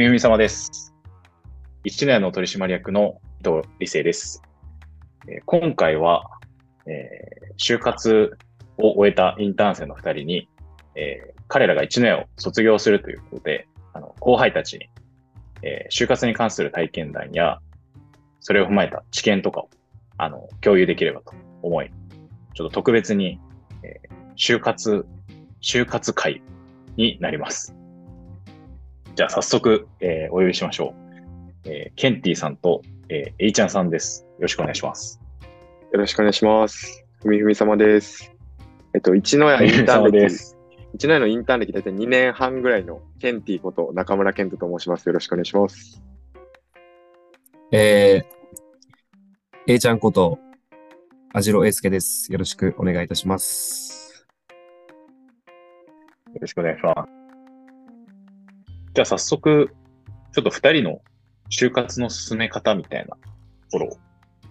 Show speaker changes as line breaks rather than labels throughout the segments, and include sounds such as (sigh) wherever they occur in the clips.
みみ様です。一年の取締役の伊藤理生です。今回は、えー就活を終えたインターン生の二人に、えー彼らが一年を卒業するということで、あの後輩たちに、え就活に関する体験談や、それを踏まえた知見とかをあの共有できればと思い、ちょっと特別に、え就活、就活会になります。じゃあ早速、えーお呼びしましょう。えーケンティさんと、えー、エイちゃんさんです。よろしくお願いします。
よろしくお願いします。ふみふみ様です。えっと、一の屋インターン
す。
一の屋のインターン歴大体2年半ぐらいのケンティこと中村健人と申します。よろしくお願いします。
えー、A ちゃんこと、あじろえいすけです。よろしくお願いいたします。
よろしくお願いします。じゃあ早速、ちょっと二人の就活の進め方みたいなところを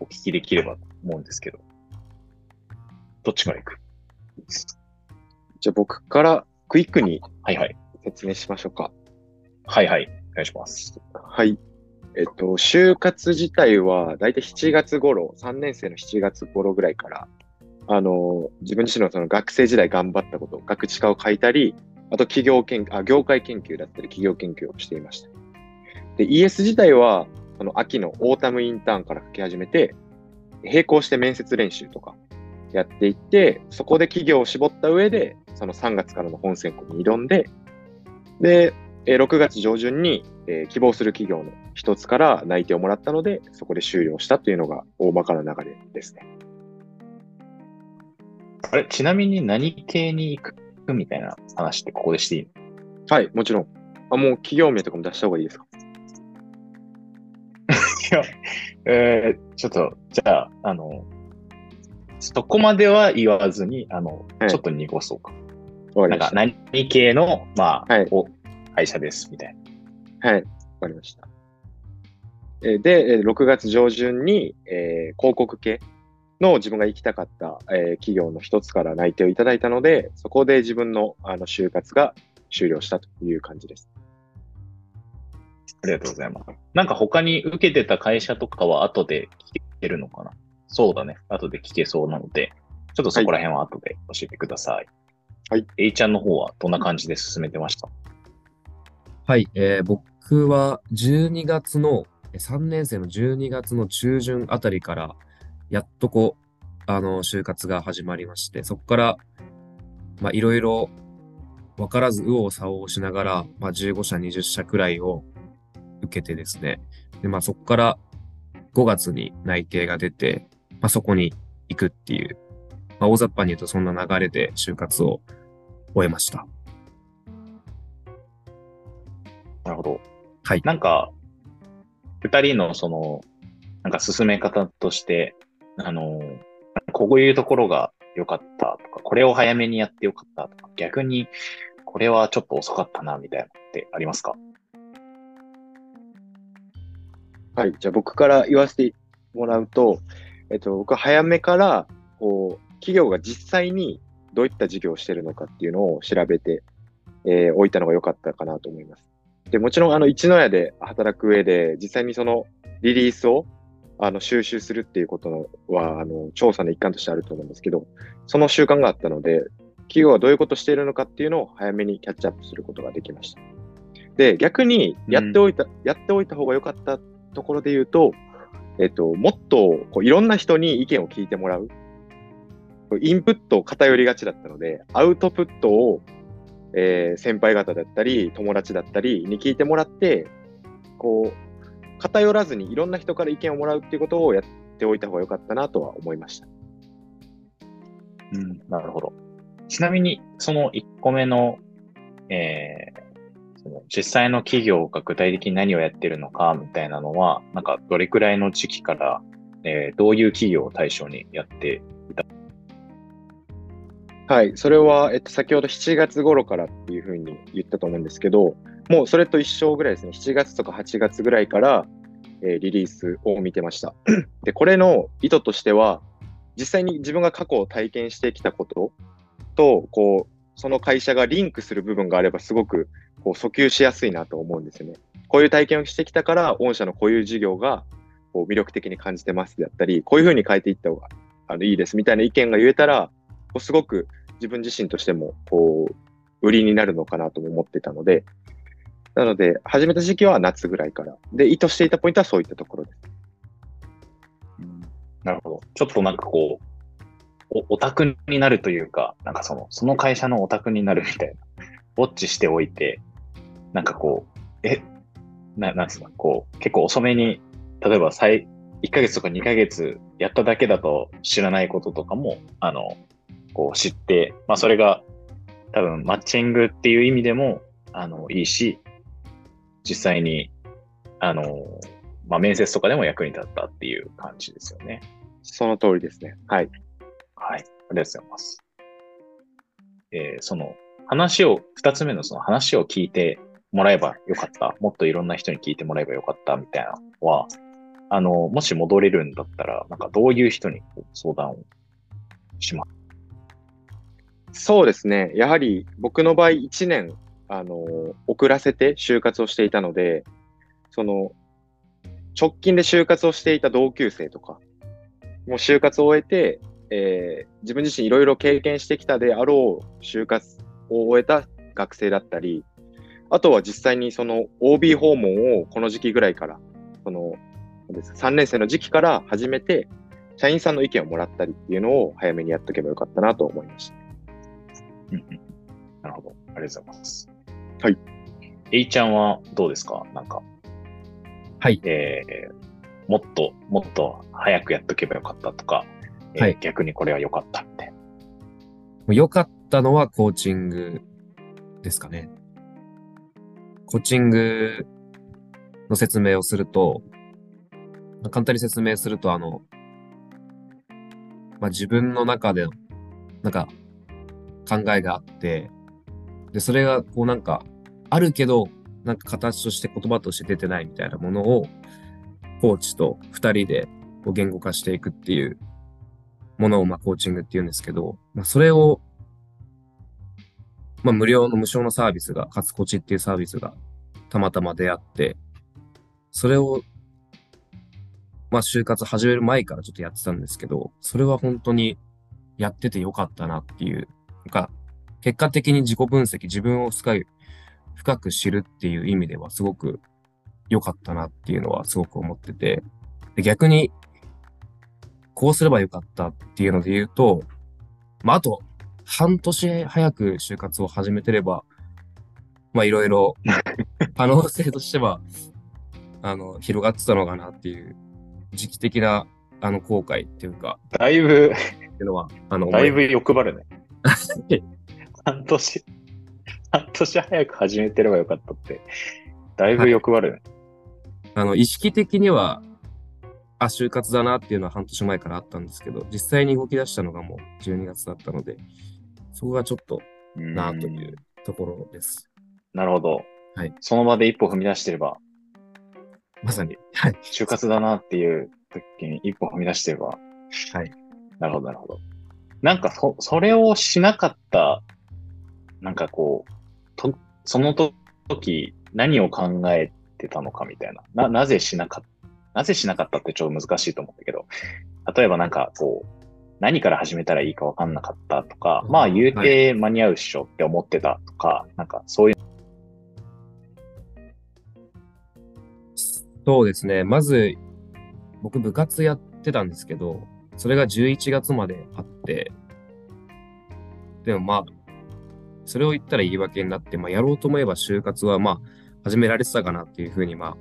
お聞きできればと思うんですけど、どっちから行く？
じゃあ僕からクイックに
はいはい。
説明しましょうか。
はいはい。お願いします。
はい。えっと、就活自体は大体7月頃、3年生の7月頃ぐらいから、あの、自分自身のその学生時代頑張ったこと、学知化を書いたり、あと企業研あ、業界研究だったり企業研究をしていました。で、ES 自体は、その秋のオータムインターンから書き始めて、並行して面接練習とかやっていって、そこで企業を絞った上で、その3月からの本選考に挑んで、で、6月上旬に、えー希望する企業の一つから内定をもらったので、そこで終了したというのが大まかな流れですね。
あれ、ちなみに何系に行くみたいな話ってここでしていいの？
はい、もちろん。あ、もう企業名とかも出した方がいいですか？(laughs)
いや、えー、ちょっと、じゃあ、あの、そこまでは言わずに、あの、
はい
ちょっと濁そうか。なんか何系の、まあ、
はい
お会社です、みたいな。
た。はい、わかりました。えーで、えー6月上旬に、えー広告系の自分が行きたかった、えー企業の一つから内定をいただいたので、そこで自分のあの就活が終了したという感じです。
ありがとうございます。なんか他に受けてた会社とかは後で聞けるのかな？そうだね。後で聞けそうなので、ちょっとそこら辺は後で教えてください。
はい。
A ちゃんの方はどんな感じで進めてました？
はい、えー、僕は12月の、えー3年生の12月の中旬あたりから、やっとこう、あの、就活が始まりまして、そこから、まあ、いろいろ分からず、右往左往しながら、まあ、15社、20社くらいを受けてですね、で、まあ、そこから5月に内定が出て、まあ、そこに行くっていう、まあ、大雑把に言うとそんな流れで就活を終えました。
なるほど。
はい
なんか、二人のその、なんか進め方として、あの、こういうところが良かったとか、これを早めにやって良かったとか、逆にこれはちょっと遅かったな、みたいなのってありますか？
はい。じゃあ僕から言わせてもらうと、えっと、僕は早めから、こう、企業が実際にどういった事業をしてるのかっていうのを調べて、えーおいたのが良かったかなと思います。で、もちろん、あの、一の屋で働く上で、実際にそのリリースを、あの、収集するっていうことのは、あの、調査の一環としてあると思うんですけど、その習慣があったので、企業がどういうことをしているのかっていうのを早めにキャッチアップすることができました。で、逆に、やっておいた、やっておいた方が良かったところで言うと、えっと、もっとこういろんな人に意見を聞いてもらうインプットを偏りがちだったので、アウトプットを、えー先輩方だったり、友達だったりに聞いてもらって、こう、偏らずにいろんな人から意見をもらうっていうことをやっておいた方が良かったなとは思いました。
うん、なるほど。ちなみに、その1個目の、えーその実際の企業が具体的に何をやってるのかみたいなのは、なんかどれくらいの時期から、えーどういう企業を対象にやって、
はい。それは、えっと、先ほど7月頃からっていうふうに言ったと思うんですけど、もうそれと一緒ぐらいですね。7月とか8月ぐらいから、えーリリースを見てました。(clears throat) で、これの意図としては、実際に自分が過去を体験してきたことと、こう、その会社がリンクする部分があれば、すごくこう訴求しやすいなと思うんですよね。こういう体験をしてきたから、御社のこういう事業がこう魅力的に感じてますであったり、こういうふうに変えていった方があのいいですみたいな意見が言えたら、こうすごく自分自身としてもこう売りになるのかなとも思ってたので、なので、始めた時期は夏ぐらいから。で、意図していたポイントはそういったところです。
なるほど。ちょっとなんかこう、オタクになるというか、なんかその、その会社のオタクになるみたいな、ウォッチしておいて、なんかこう、え、ななんすか、こう、結構遅めに、例えば最、1ヶ月とか2ヶ月やっただけだと知らないこととかも、あの、こう知って、まあそれが多分マッチングっていう意味でも、あの、いいし、実際に、あの、まあ面接とかでも役に立ったっていう感じですよね。
その通りですね。はい。
はい。ありがとうございます。えー、その話を、二つ目のその話を聞いてもらえばよかった。もっといろんな人に聞いてもらえばよかったみたいなのは、あの、もし戻れるんだったら、なんかどういう人に相談をします
そうですね。やはり僕の場合1年、あの、遅らせて就活をしていたので、その、直近で就活をしていた同級生とか、もう就活を終えて、えー、自分自身いろいろ経験してきたであろう就活を終えた学生だったり、あとは実際にその OB 訪問をこの時期ぐらいから、その3年生の時期から始めて、社員さんの意見をもらったりっていうのを早めにやっとけばよかったなと思いました。
なるほど。ありがとうございます。
はい。
えいちゃんはどうですか？なんか。
はい。
えー、もっと、もっと早くやっとけばよかったとか、はい、逆にこれは良かったって。
良かったのはコーチングですかね。コーチングの説明をすると、簡単に説明すると、あの、まあ、自分の中で、なんか、考えがあって、で、それが、こうなんか、あるけど、なんか形として言葉として出てないみたいなものを、コーチと二人でこう言語化していくっていうものを、まあ、コーチングって言うんですけど、まあ、それを、まあ、無料の無償のサービスが、かつコチっていうサービスがたまたま出会って、それを、まあ、就活始める前からちょっとやってたんですけど、それは本当にやっててよかったなっていう、なんか、結果的に自己分析、自分を深い、深く知るっていう意味ではすごく良かったなっていうのはすごく思ってて、で逆にこうすればよかったっていうので言うと、まあ、あと、半年早く就活を始めてれば、まあ、いろいろ可能性としては、(laughs) あの、広がってたのかなっていう、時期的な、あの、後悔っていうか。
だいぶ、
っていうのは、あの、
だいぶ欲張るね。(laughs) 半年、半年早く始めてればよかったって、だいぶ欲張るね。
はい、あの、意識的には、あ、就活だなっていうのは半年前からあったんですけど、実際に動き出したのがもう12月だったので、そこがちょっとなというところです。
なるほど。
はい。
その場で一歩踏み出してれば、
まさに、
はい。就活だなっていう時に一歩踏み出してれば、
はい。
なるほど、なるほど。なんかそ、それをしなかった、なんかこう、と、その時何を考えてたのかみたいな。な、なぜしなかっなぜしなかったってちょっと難しいと思ったけど、例えばなんかこう、何から始めたらいいか分かんなかったとか、まあ言うて間に合うっしょって思ってたとか、はい、なんかそういう。
そうですね。まず、僕部活やってたんですけど、それが11月まであって、でもまあ、それを言ったら言い訳になって、まあやろうと思えば就活はまあ始められてたかなっていうふうにまあ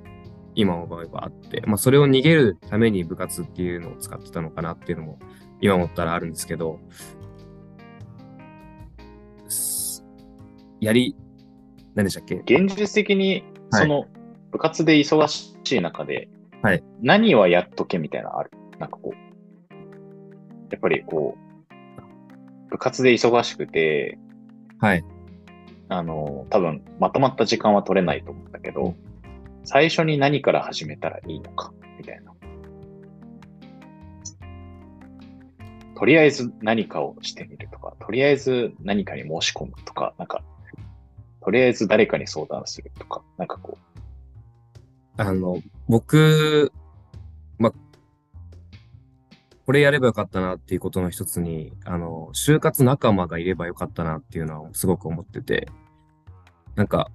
今思えばあって、まあ、それを逃げるために部活っていうのを使ってたのかなっていうのも今思ったらあるんですけど、やり、何でしたっけ？
現実的に、その、部活で忙しい中で、
はい。
何はやっとけみたいなのある？なんかこう、やっぱりこう、部活で忙しくて、
はい。
あの、多分、まとまった時間は取れないと思うんだけど、最初に何から始めたらいいのか、みたいな。とりあえず何かをしてみるとか、とりあえず何かに申し込むとか、なんか、とりあえず誰かに相談するとか、なんかこう、
あの、僕、ま、これやればよかったなっていうことの一つに、あの、就活仲間がいればよかったなっていうのはすごく思ってて、なんか、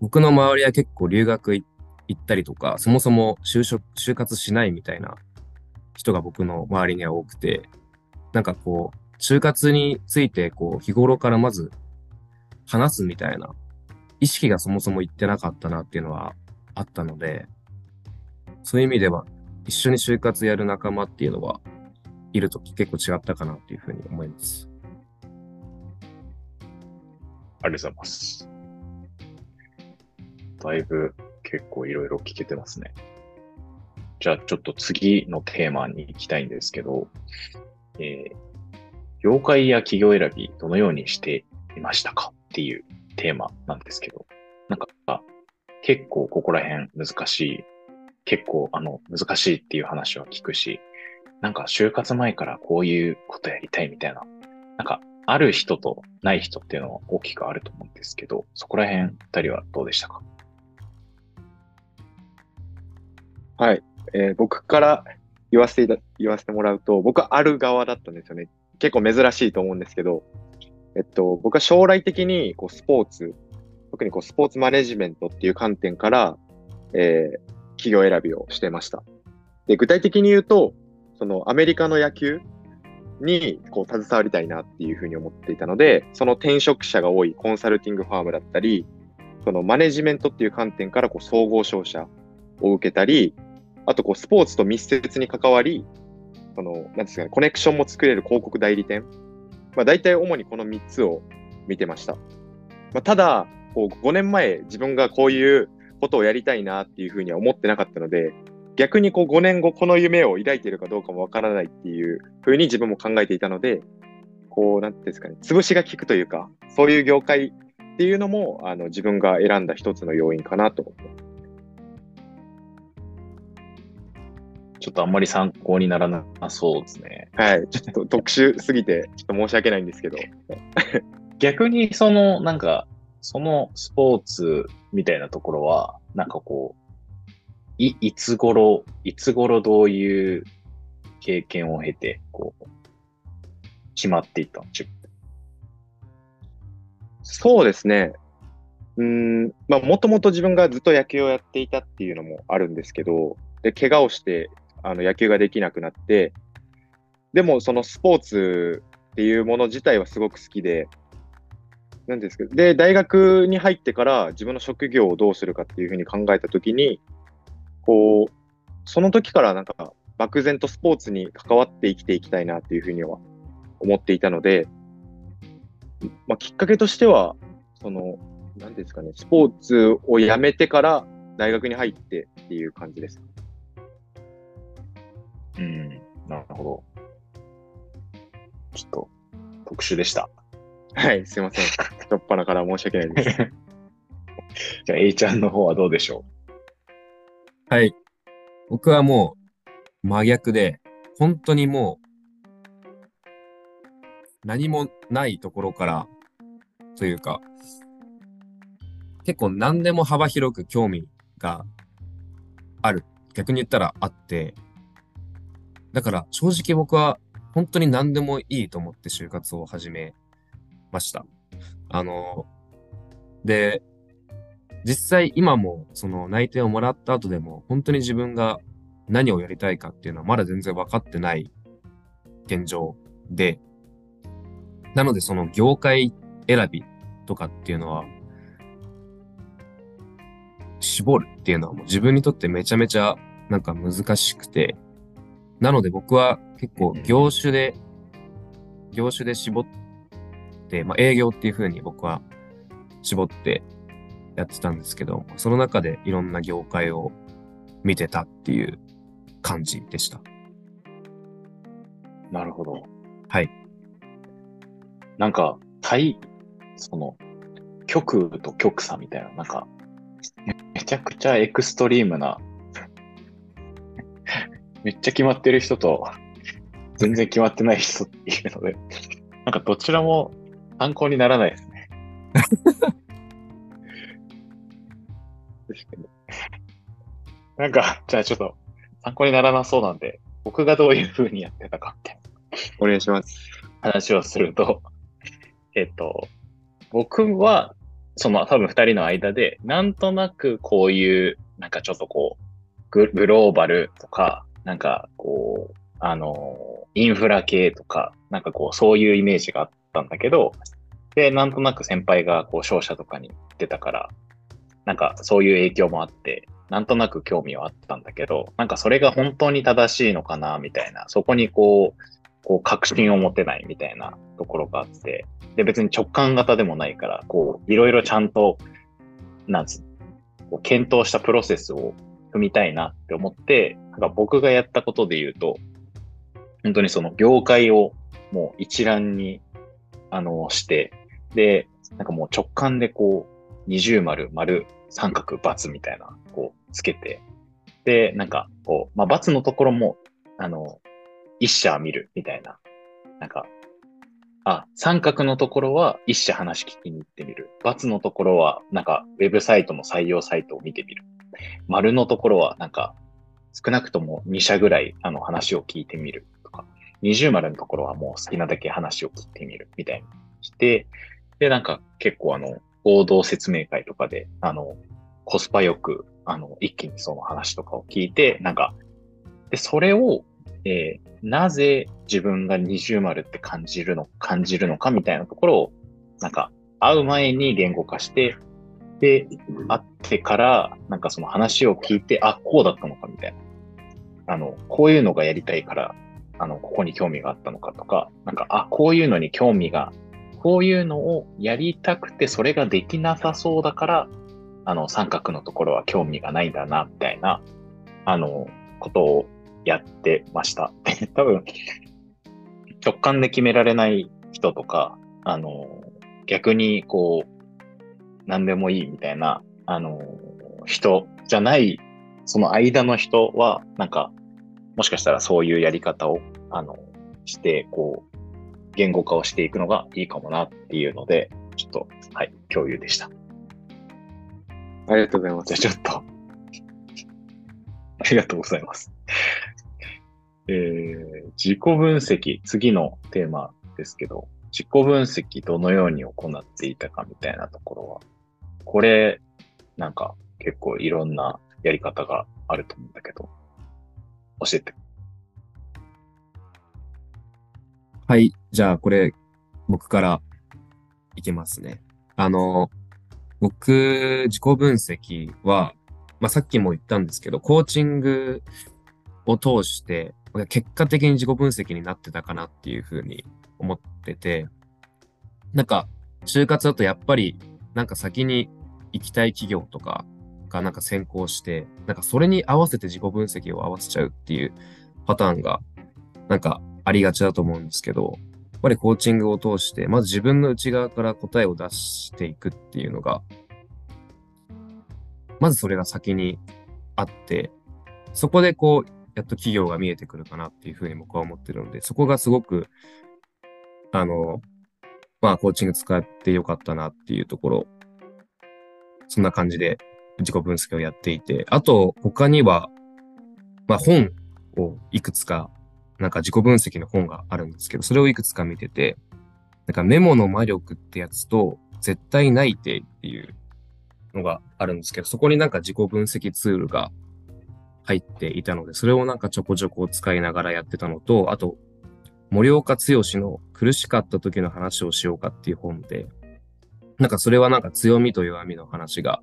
僕の周りは結構留学行ったりとか、そもそも就職、就活しないみたいな人が僕の周りには多くて、なんかこう、就活についてこう、日頃からまず話すみたいな意識がそもそもいってなかったなっていうのはあったので、そういう意味では一緒に就活やる仲間っていうのはいるとき結構違ったかなっていうふうに思います。
ありがとうございます。だいぶ結構いろいろ聞けてますね。じゃあちょっと次のテーマに行きたいんですけど、えー、業界や企業選びどのようにしていましたかっていうテーマなんですけど、なんか結構ここら辺難しい、結構あの難しいっていう話は聞くし、なんか就活前からこういうことやりたいみたいな、なんかある人とない人っていうのは大きくあると思うんですけど、そこら辺二人はどうでしたか？
はい。えー、僕から言わせていた、言わせてもらうと、僕はある側だったんですよね。結構珍しいと思うんですけど、えっと、僕は将来的にこうスポーツ、特にこうスポーツマネジメントっていう観点から、えー、企業選びをしてました。で、具体的に言うと、そのアメリカの野球にこう携わりたいなっていうふうに思っていたので、その転職者が多いコンサルティングファームだったり、そのマネジメントっていう観点からこう総合商社を受けたり、あとこうスポーツと密接に関わり、その、なんですかね、コネクションも作れる広告代理店。まあ大体主にこの3つを見てました。まあ、ただ、こう5年前自分がこういうことをやりたいなっていうふうには思ってなかったので、逆にこう5年後この夢を抱いているかどうかもわからないっていうふうに自分も考えていたので、こう、なんていうんですかね、潰しが効くというか、そういう業界っていうのも、あの、自分が選んだ一つの要因かなと思。
ちょっとあんまり参考にならなそうですね。
はい。ちょっと特殊すぎて、ちょっと申し訳ないんですけど。(laughs)
逆に、その、なんか、そのスポーツみたいなところは、なんかこう、い、いつ頃、いつ頃どういう経験を経て、こう、決まっていったの？
そうですね。うん、まあ、もともと自分がずっと野球をやっていたっていうのもあるんですけど、で、怪我をしてあの野球ができなくなって、でもそのスポーツっていうもの自体はすごく好きで、なんですけど、で、大学に入ってから自分の職業をどうするかっていうふうに考えたときに、こう、その時からなんか漠然とスポーツに関わって生きていきたいなっていうふうには思っていたので、まあ、きっかけとしては、その、なんですかね、スポーツをやめてから大学に入ってっていう感じです。
うん、なるほど。ちょっと、特殊でした。
はい、すいません。しょっぱなから申し訳ないです。(laughs)
じゃあ、A ちゃんの方はどうでしょ
う？はい。僕はもう、真逆で、本当にもう、何もないところから、というか、結構何でも幅広く興味がある。逆に言ったらあって、だから正直僕は本当に何でもいいと思って就活を始めました。あの、で、実際今もその内定をもらった後でも本当に自分が何をやりたいかっていうのはまだ全然分かってない現状で、なのでその業界選びとかっていうのは、絞るっていうのはもう自分にとってめちゃめちゃなんか難しくて、なので僕は結構業種で、業種で絞って、まあ、営業っていう風に僕は絞ってやってたんですけど、その中でいろんな業界を見てたっていう感じでした。
なるほど。
はい。
なんか、対、その、極と極差みたいな、なんか、めちゃくちゃエクストリームな (laughs) めっちゃ決まってる人と、全然決まってない人っていうので、なんかどちらも参考にならないですね。(laughs) なんか、(laughs) じゃあちょっと参考にならなそうなんで、僕がどういう風にやってたかって
お願いします。
話をすると、(laughs) えっと、僕は、その多分二人の間で、なんとなくこういう、なんかちょっとこう、ググローバルとか、なんかこう、あの、インフラ系とか、なんかこう、そういうイメージがあったんだけど、で、なんとなく先輩がこう、商社とかに出たから、なんかそういう影響もあって、なんとなく興味はあったんだけど、なんかそれが本当に正しいのかな、みたいな、そこにこう、こう確信を持てないみたいなところがあって、で、別に直感型でもないから、こう、いろいろちゃんと、なんつこう検討したプロセスを踏みたいなって思って、なんか僕がやったことで言うと、本当にその業界をもう一覧に、あの、して、で、なんかもう直感でこう、二重丸、丸、三角、×みたいな、こう、つけて、で、なんか、こう、まあ、×のところも、あの、一社見るみたいな、なんか、あ、三角のところは一社話聞きに行ってみる。×のところは、なんか、ウェブサイトの採用サイトを見てみる。丸のところは、なんか、少なくとも2社ぐらい、あの、話を聞いてみるとか、二重丸のところはもう好きなだけ話を聞いてみるみたいにして、で、なんか結構あの、合同説明会とかで、あの、コスパよく、あの、一気にその話とかを聞いて、なんか、で、それを、えーなぜ自分が二重丸って感じるの、感じるのかみたいなところを、なんか、会う前に言語化して、で、会ってから、なんかその話を聞いて、あ、こうだったのかみたいな。あの、こういうのがやりたいから、あの、ここに興味があったのかとか、なんか、あ、こういうのに興味が、こういうのをやりたくて、それができなさそうだから、あの、三角のところは興味がないんだな、みたいな、あの、ことをやってました。(laughs) 多分、直感で決められない人とか、あの、逆にこう、何でもいいみたいな、あの、人じゃない、その間の人は、なんか、もしかしたらそういうやり方を、あの、して、こう、言語化をしていくのがいいかもなっていうので、ちょっと、はい、共有でした。
ありがとうございます。
じゃあちょっと、(laughs) ありがとうございます。えー、自己分析、次のテーマですけど、自己分析どのように行っていたかみたいなところは、これ、なんか結構いろんなやり方があると思うんだけど、教えて。
はい。じゃあ、これ、僕からいきますね。あの、僕、自己分析は、まあ、さっきも言ったんですけど、コーチングを通して、結果的に自己分析になってたかなっていうふうに思ってて、なんか、就活だとやっぱり、なんか先に行きたい企業とかがなんか先行して、なんかそれに合わせて自己分析を合わせちゃうっていうパターンが、なんかありがちだと思うんですけど、ぱりコーチングを通して、まず自分の内側から答えを出していくっていうのが、まずそれが先にあって、そこでこう、やっと企業が見えてくるかなっていうふうに僕は思ってるので、そこがすごく、あの、まあ、コーチング使ってよかったなっていうところ、そんな感じで自己分析をやっていて、あと、他には、まあ、本をいくつかなんか自己分析の本があるんですけど、それをいくつか見てて、なんかメモの魔力ってやつと、絶対内定っていうのがあるんですけど、そこになんか自己分析ツールが入っていたので、それをなんかちょこちょこ使いながらやってたのと、あと、森岡剛の苦しかった時の話をしようかっていう本で、なんかそれはなんか強みと弱みの話が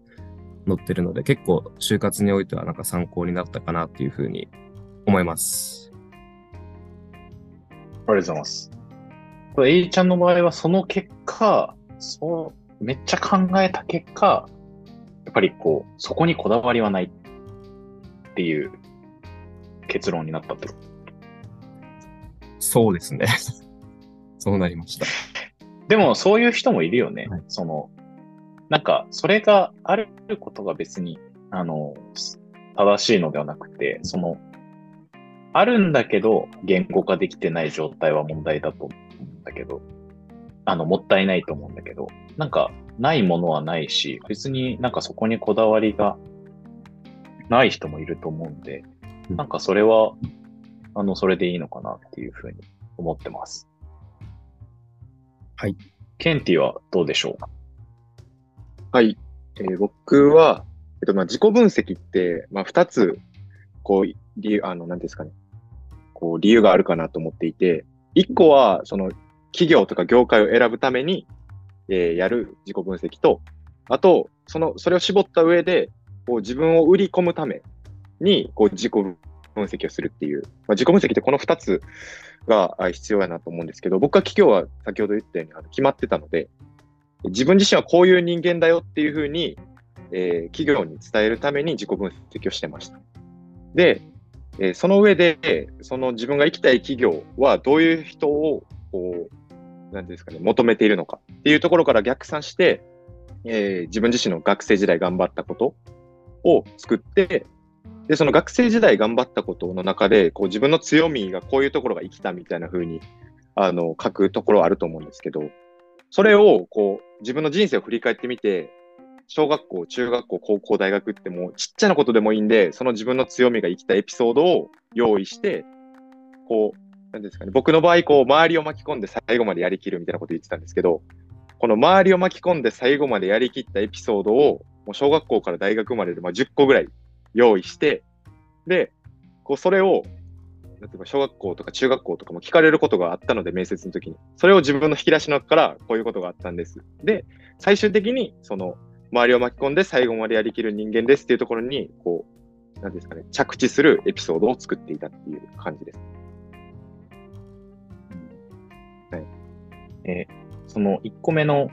載ってるので、結構就活においてはなんか参考になったかなっていうふうに思います。
ありがとうございます。これ A ちゃんの場合はその結果、そう、めっちゃ考えた結果、やっぱりこう、そこにこだわりはないっていう結論になったってこと。
そうですね。(laughs) そうなりました。
でもそういう人もいるよね。
はい
その、なんか、それがあることが別に、あの、正しいのではなくて、その、あるんだけど、言語化できてない状態は問題だと思うんだけど、あの、もったいないと思うんだけど、なんか、ないものはないし、別になんかそこにこだわりがない人もいると思うんで、
うん
なんかそれは、あの、それでいいのかなっていうふうに思ってます。
はい。
ケンティはどうでしょう？
はい。えー僕は、えっと、まあ、自己分析って、まあ、二つ、こう、理由、あの、なんですかね。こう、理由があるかなと思っていて、一個は、その、企業とか業界を選ぶために、えーやる自己分析と、あと、その、それを絞った上で、こう、自分を売り込むために、こう、自己分析をするっていう、まあ、自己分析ってこの二つが必要やなと思うんですけど、僕は企業は先ほど言ったように決まってたので、自分自身はこういう人間だよっていうふうに、えー企業に伝えるために自己分析をしてました。で、えーその上で、その自分が行きたい企業はどういう人を、こう、なんですかね、求めているのかっていうところから逆算して、えー自分自身の学生時代頑張ったことを作って、で、その学生時代頑張ったことの中で、こう自分の強みがこういうところが生きたみたいな風に、あの、書くところあると思うんですけど、それを、こう、自分の人生を振り返ってみて、小学校、中学校、高校、大学ってもうちっちゃなことでもいいんで、その自分の強みが生きたエピソードを用意して、こう、なんですかね、僕の場合、こう、周りを巻き込んで最後までやりきるみたいなこと言ってたんですけど、この周りを巻き込んで最後までやりきったエピソードを、もう小学校から大学までで、まあ、10個ぐらい用意して、で、こう、それを、例えば小学校とか中学校とかも聞かれることがあったので、面接の時に。それを自分の引き出しの中から、こういうことがあったんです。で、最終的に、その、周りを巻き込んで最後までやりきる人間ですっていうところに、こう、なんですかね、着地するエピソードを作っていたっていう感じです。
えーその1個目の、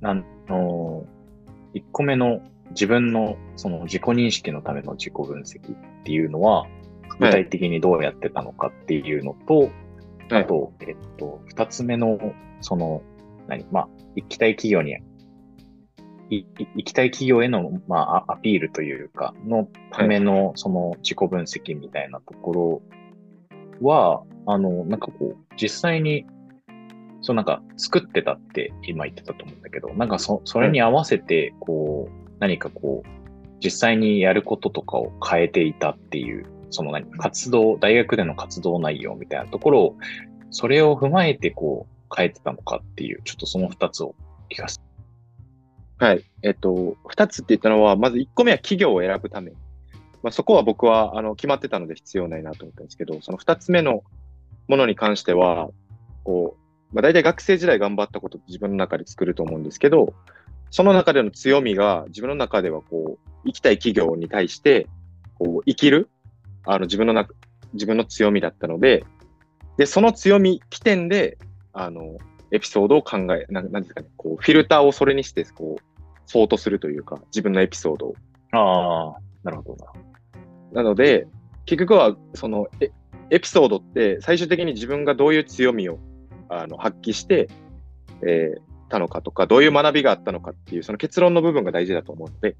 なんの、1個目の自分のその自己認識のための自己分析っていうのは、具体的にどうやってたのかっていうのと、
はい。
あと、えっと、2つ目の、その、何、まあ、行きたい企業に、いい行きたい企業への、まあ、アアピールというか、のための、その自己分析みたいなところは、あの、なんかこう、実際に、そうなんか作ってたって今言ってたと思うんだけど、なんかそ、それに合わせて、こう、何かこう、実際にやることとかを変えていたっていう、その何、活動、大学での活動内容みたいなところを、それを踏まえてこう、変えてたのかっていう、ちょっとその二つを聞かせて。
はい。えっと、二つって言ったのは、まず一個目は企業を選ぶため。まあ、そこは僕は、あの、決まってたので必要ないなと思ったんですけど、その二つ目のものに関しては、こう、まあ、大体学生時代頑張ったこと自分の中で作ると思うんですけど、その中での強みが自分の中ではこう、行きたい企業に対して、こう、生きる、あの、自分の中、自分の強みだったので、で、その強み起点で、あの、エピソードを考え、ななんですかね、こう、フィルターをそれにして、こう、ソートするというか、自分のエピソードを。
ああ、なるほどな。
なので、結局は、そのエ、エピソードって最終的に自分がどういう強みをあの発揮して、えーたのかとか、どういう学びがあったのかっていう、その結論の部分が大事だと思うので、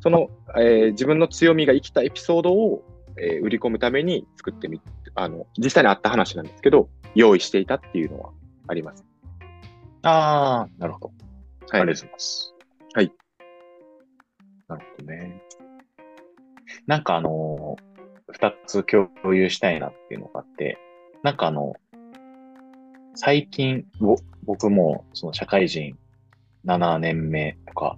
その、えー自分の強みが生きたエピソードを、えー売り込むために作ってみ、あの、実際にあった話なんですけど、用意していたっていうのはあります。
ああ、なるほど。あ
はい。
りがとうございます。
はい。
なるほどね。なんかあの、二つ共有したいなっていうのがあって、なんかあの、最近、ぼ僕もその社会人7年目とか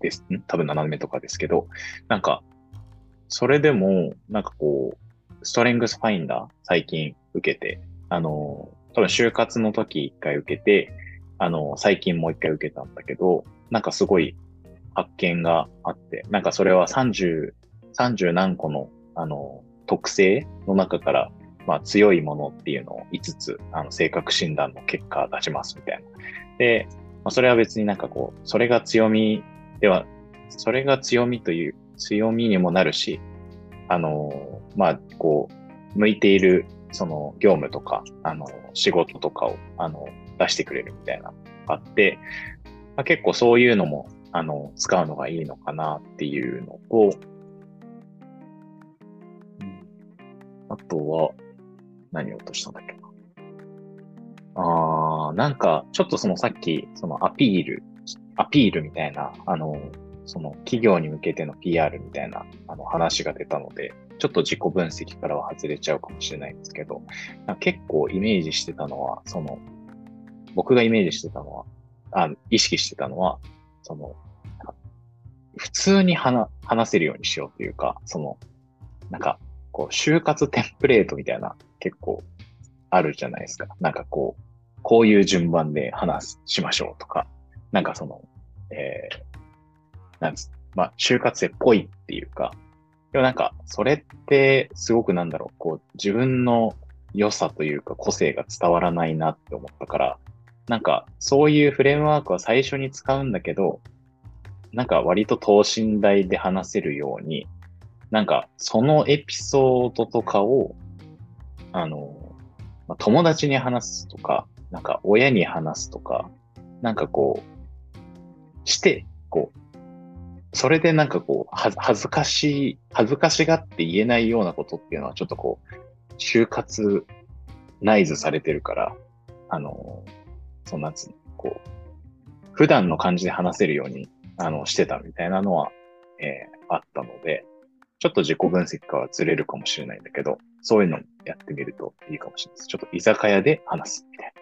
です、ん？多分7年目とかですけど、なんか、それでも、なんかこう、ストレングスファインダー最近受けて、あの、多分就活の時一回受けて、あの、最近もう一回受けたんだけど、なんかすごい発見があって、なんかそれは30、30何個の、あの、特性の中から、まあ強いものっていうのを5つ、あの、性格診断の結果出しますみたいな。で、まあ、それは別になんかこう、それが強みでは、それが強みという、強みにもなるし、あの、まあ、こう、向いている、その、業務とか、あの、仕事とかを、あの、出してくれるみたいなのがあって、まあ、結構そういうのも、あの、使うのがいいのかなっていうのと、あとは、何を落としたんだっけな。あー、なんか、ちょっとそのさっき、そのアピール、アピールみたいな、あの、その企業に向けての PR みたいなあの話が出たので、ちょっと自己分析からは外れちゃうかもしれないんですけど、結構イメージしてたのは、その、僕がイメージしてたのは、あ意識してたのは、その、普通に話話せるようにしようというか、その、なんか、こう、就活テンプレートみたいな結構あるじゃないですか。なんかこう、こういう順番で話しましょうとか、なんかその、えー、なんです、まあ、就活生っぽいっていうか、でもなんか、それってすごくなんだろう、こう、自分の良さというか個性が伝わらないなって思ったから、なんか、そういうフレームワークは最初に使うんだけど、なんか割と等身大で話せるように、なんかそのエピソードとかを、あの、まあ、友達に話すとか、なんか親に話すとか、なんかこう、して、こう、それでなんかこう、恥ずかしい、恥ずかしがって言えないようなことっていうのはちょっとこう、就活内図されてるから、あの、そんなつこう、普段の感じで話せるように、あの、してたみたいなのは、えー、あったので、ちょっと自己分析からはずれるかもしれないんだけど、そういうのやってみるといいかもしれないです。ちょっと居酒屋で話すみたい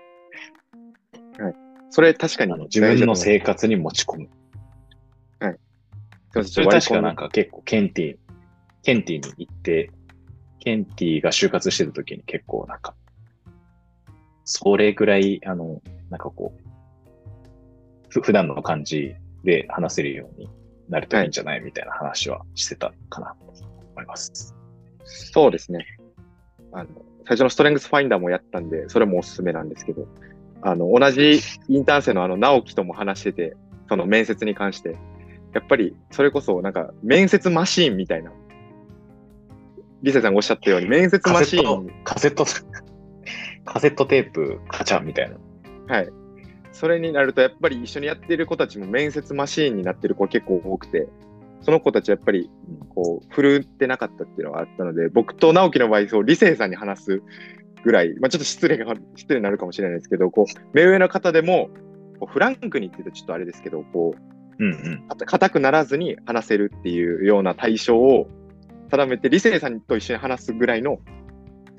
な。はい。それ確かに。
自分の生活に持ち込む。
はい。
それ確かなんか結構ケンティ、ケンティに行って、ケンティが就活してた時に結構なんか、それぐらい、あの、なんかこう、ふ普段の感じで話せるようになるといいんじゃない、みたいな話はしてたかなと思います。
そうですね。あの、最初のストレングスファインダーもやったんで、それもおすすめなんですけど、あの、同じインターン生のあの、直樹とも話してて、その面接に関して、やっぱり、それこそ、なんか、面接マシーンみたいな、リセさんがおっしゃったように、面接マシー
ン。カセット、カセットテープカチャンみたいな。
はい。それになると、やっぱり一緒にやってる子たちも面接マシーンになってる子結構多くて、その子たちやっぱり、こう、振るってなかったっていうのがあったので、僕と直樹の場合、そう、理性さんに話すぐらい、まあちょっと失礼が、失礼になるかもしれないですけど、こう、目上の方でも、こうフランクにって言うとちょっとあれですけど、こう、うんうん、硬くならずに話せるっていうような対象を定めて、理性さんと一緒に話すぐらいの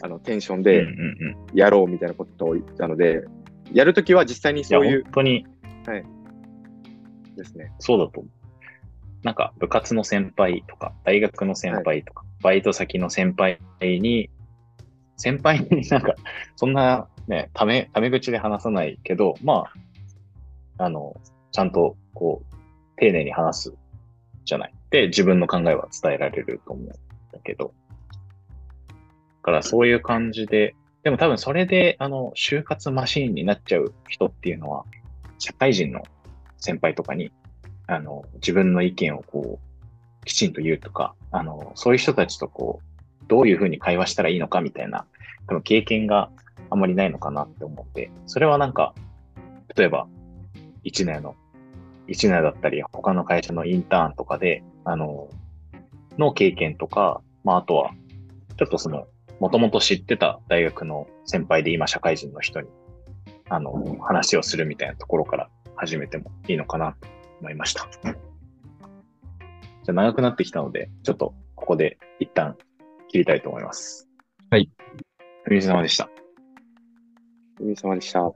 あのテンションでやろうみたいなことを言ったので、やるときは実際にそういう。
本当に。
はい。ですね。
そうだと思う。なんか部活の先輩とか、大学の先輩とか、はい、バイト先の先輩に、先輩になんか、そんなね、ため、ため口で話さないけど、まあ、あの、ちゃんとこう、丁寧に話すじゃない。で、自分の考えは伝えられると思うんだけど。だからそういう感じで、でも多分それで、あの、就活マシーンになっちゃう人っていうのは、社会人の先輩とかに、あの、自分の意見をこう、きちんと言うとか、あの、そういう人たちとこう、どういうふうに会話したらいいのかみたいな、多分経験があんまりないのかなって思って、それはなんか、例えば、1年の、1年だったり、他の会社のインターンとかで、あの、の経験とか、まあ、あとは、ちょっとその、もともと知ってた大学の先輩で今社会人の人に、あの、話をするみたいなところから始めてもいいのかなと思いました。じゃあ長くなってきたので、ちょっとここで一旦切りたいと思います。
はい。
お疲れ様でした。
お疲れ様でした。
うん